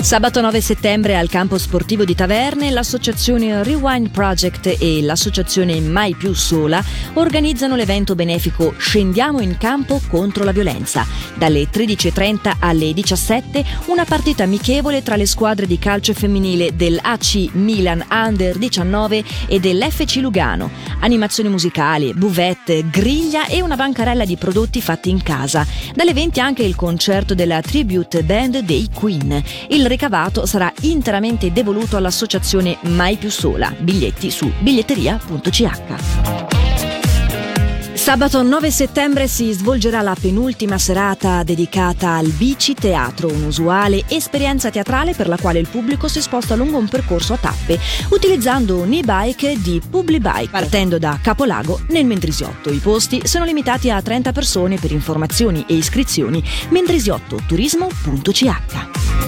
Sabato 9 settembre al campo sportivo di Taverne l'associazione Rewind Project e l'associazione Mai più sola organizzano l'evento benefico Scendiamo in campo contro la violenza. Dalle 13.30 alle 17 una partita amichevole tra le squadre di calcio femminile dell'AC Milan Under 19 e dell'FC Lugano. Animazioni musicali, buvette, griglia e una bancarella di prodotti fatti in casa. Dalle 20 anche il concerto della tribute band dei Queen. Il ricavato sarà interamente devoluto all'associazione Mai più sola. Biglietti su biglietteria.ch. Sabato 9 settembre si svolgerà la penultima serata dedicata al Bici Teatro, un'usuale esperienza teatrale per la quale il pubblico si sposta lungo un percorso a tappe, utilizzando un e-bike di Publibike, partendo da Capolago nel Mendrisiotto. I posti sono limitati a 30 persone per informazioni e iscrizioni mendrisiottoturismo.ch.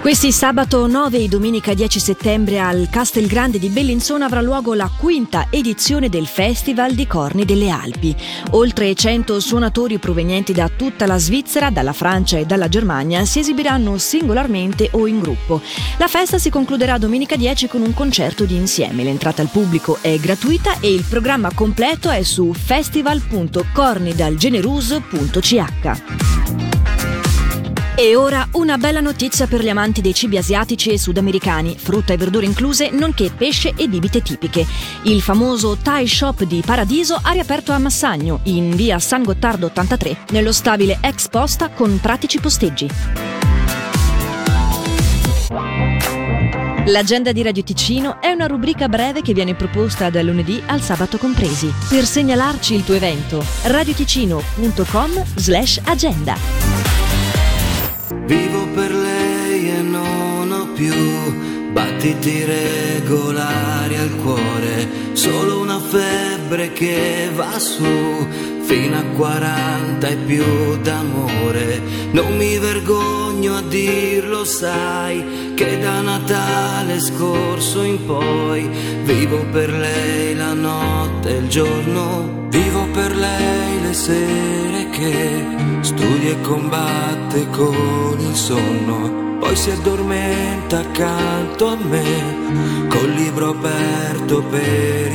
Questi sabato 9 e domenica 10 settembre al Castelgrande di Bellinzona avrà luogo la quinta edizione del Festival di Corni delle Alpi. Oltre 100 suonatori provenienti da tutta la Svizzera, dalla Francia e dalla Germania si esibiranno singolarmente o in gruppo. La festa si concluderà domenica 10 con un concerto di insieme. L'entrata al pubblico è gratuita e il programma completo è su festival.cornidalgenerus.ch. E ora una bella notizia per gli amanti dei cibi asiatici e sudamericani, frutta e verdure incluse, nonché pesce e bibite tipiche. Il famoso Thai Shop di Paradiso ha riaperto a Massagno, in via San Gottardo 83, nello stabile ex posta con pratici posteggi. L'agenda di Radio Ticino è una rubrica breve che viene proposta dal lunedì al sabato compresi. Per segnalarci il tuo evento, radioticino.com slash agenda. Vivo per lei e non ho più. Battiti regolari al cuore, solo una febbre che va su fino a 40 e più d'amore. Non mi vergogno a dirlo, sai, che da Natale scorso in poi vivo per lei la notte e il giorno, vivo per lei le sere che studia e combatte con il sonno poi si addormenta accanto a me, col libro aperto per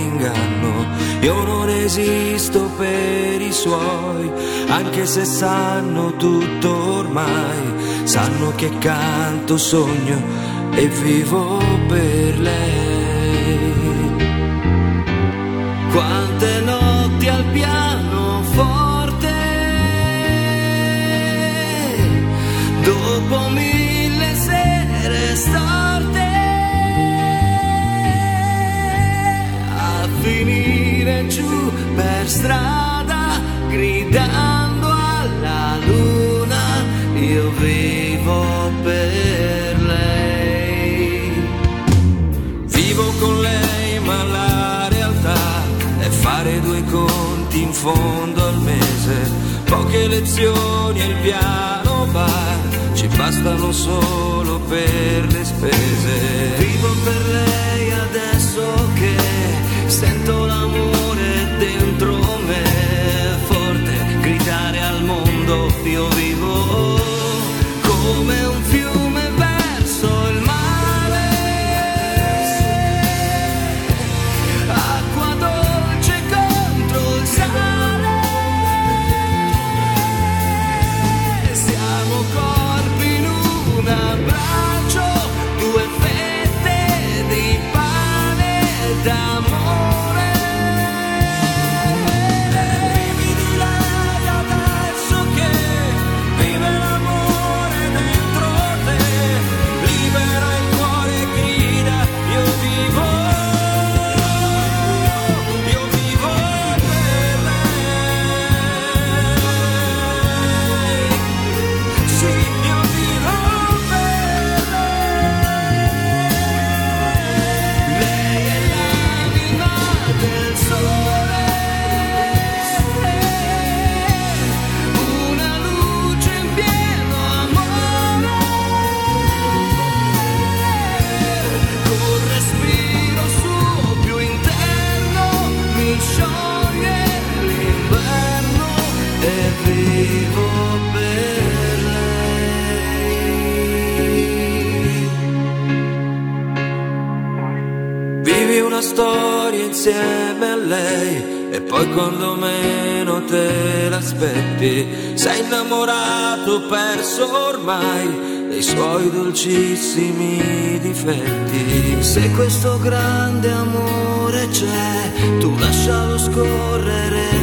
esisto per i suoi, anche se sanno tutto ormai, sanno che canto, sogno e vivo per lei. Strada gridando alla luna io vivo per lei. Vivo con lei ma la realtà è fare due conti in fondo al mese. Poche lezioni e il piano bar ci bastano solo per le spese. Vivo per lei storia insieme a lei e poi quando meno te l'aspetti sei innamorato, perso ormai dei suoi dolcissimi difetti. Se questo grande amore c'è, tu lascialo scorrere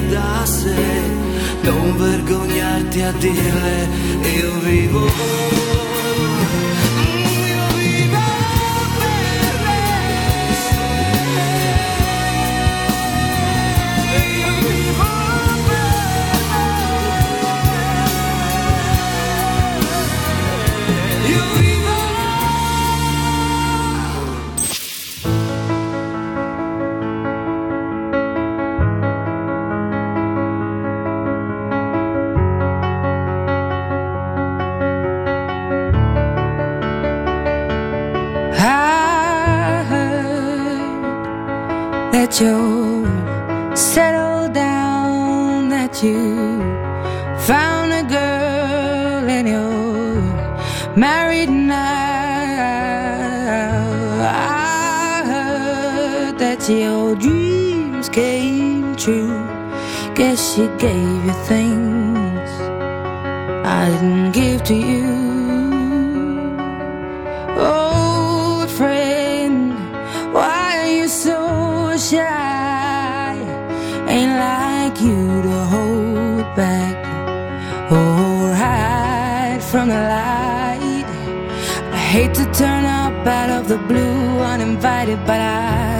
dirle io vivo. That your dreams came true. Guess she gave you things I didn't give to you. Old friend, why are you so shy? Ain't like you to hold back or hide from the light. I hate to turn up out of the blue uninvited, but I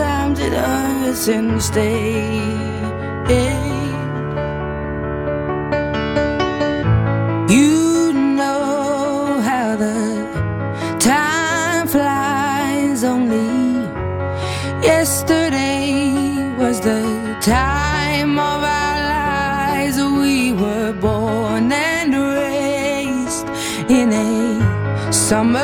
Us and stay. You know how the time flies. Only yesterday was the time of our lives. We were born and raised in a summer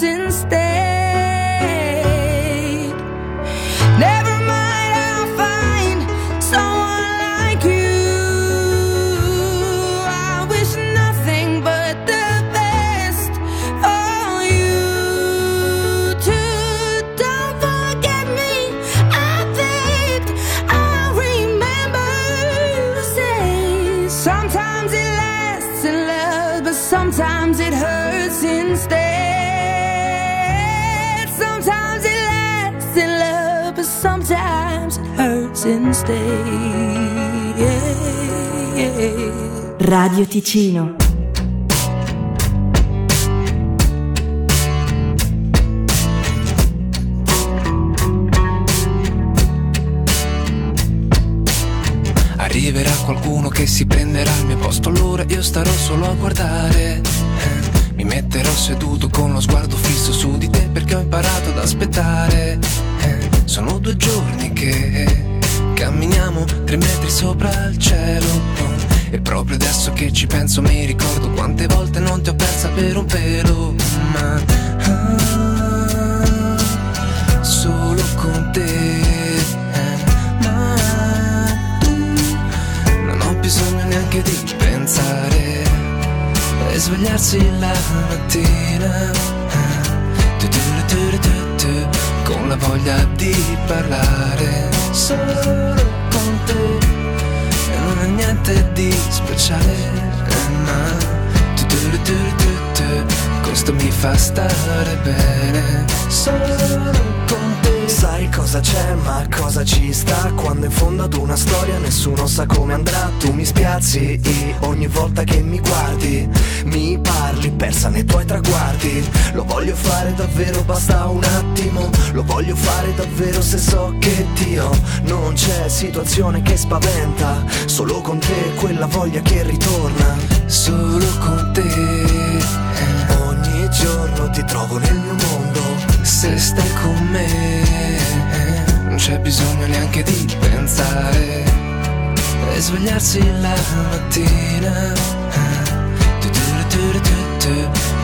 instead us instead. Radio Ticino. Arriverà qualcuno che si prenderà il mio posto, allora io starò solo a guardare. Eh, mi metterò seduto con lo sguardo fisso su di te perché ho imparato ad aspettare. Eh, sono due giorni che camminiamo tre metri sopra il cielo. E proprio adesso che ci penso mi ricordo quante volte non ti ho persa per un pelo. Ma ah, solo con te bisogno neanche di pensare e svegliarsi la mattina con la voglia di parlare. Solo con te. E non è niente di speciale ma questo mi fa stare bene. Solo con te. Sai cosa c'è ma cosa ci sta? Quando in fondo ad una storia nessuno sa come andrà. Tu mi spiazzi e ogni volta che mi guardi Mi parli persa nei tuoi traguardi. Lo voglio fare davvero basta un attimo. Lo voglio fare davvero se so che Dio Non c'è. Situazione che spaventa. Solo con te quella voglia che ritorna. Solo con te giorno ti trovo nel mio mondo Se stai con me Non c'è bisogno neanche di pensare E svegliarsi la mattina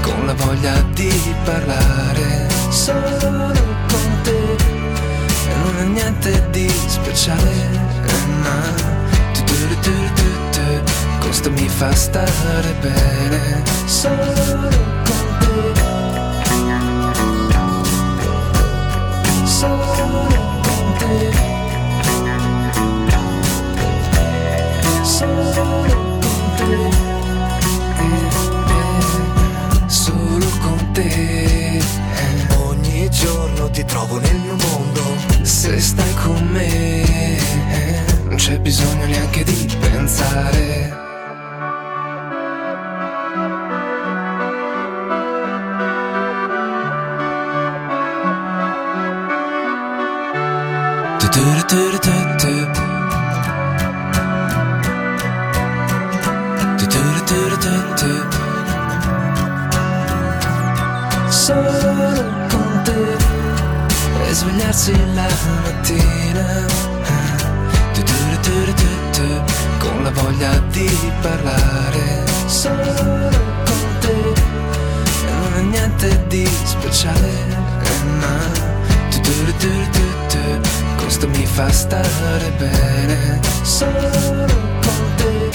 Con la voglia di parlare Solo con te E non è niente di speciale Ma questo mi fa stare bene solo con te. Solo con svegliarsi la mattina. Con la voglia di parlare. Solo con te non è niente di speciale ma questo mi fa stare bene. Solo con te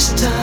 know I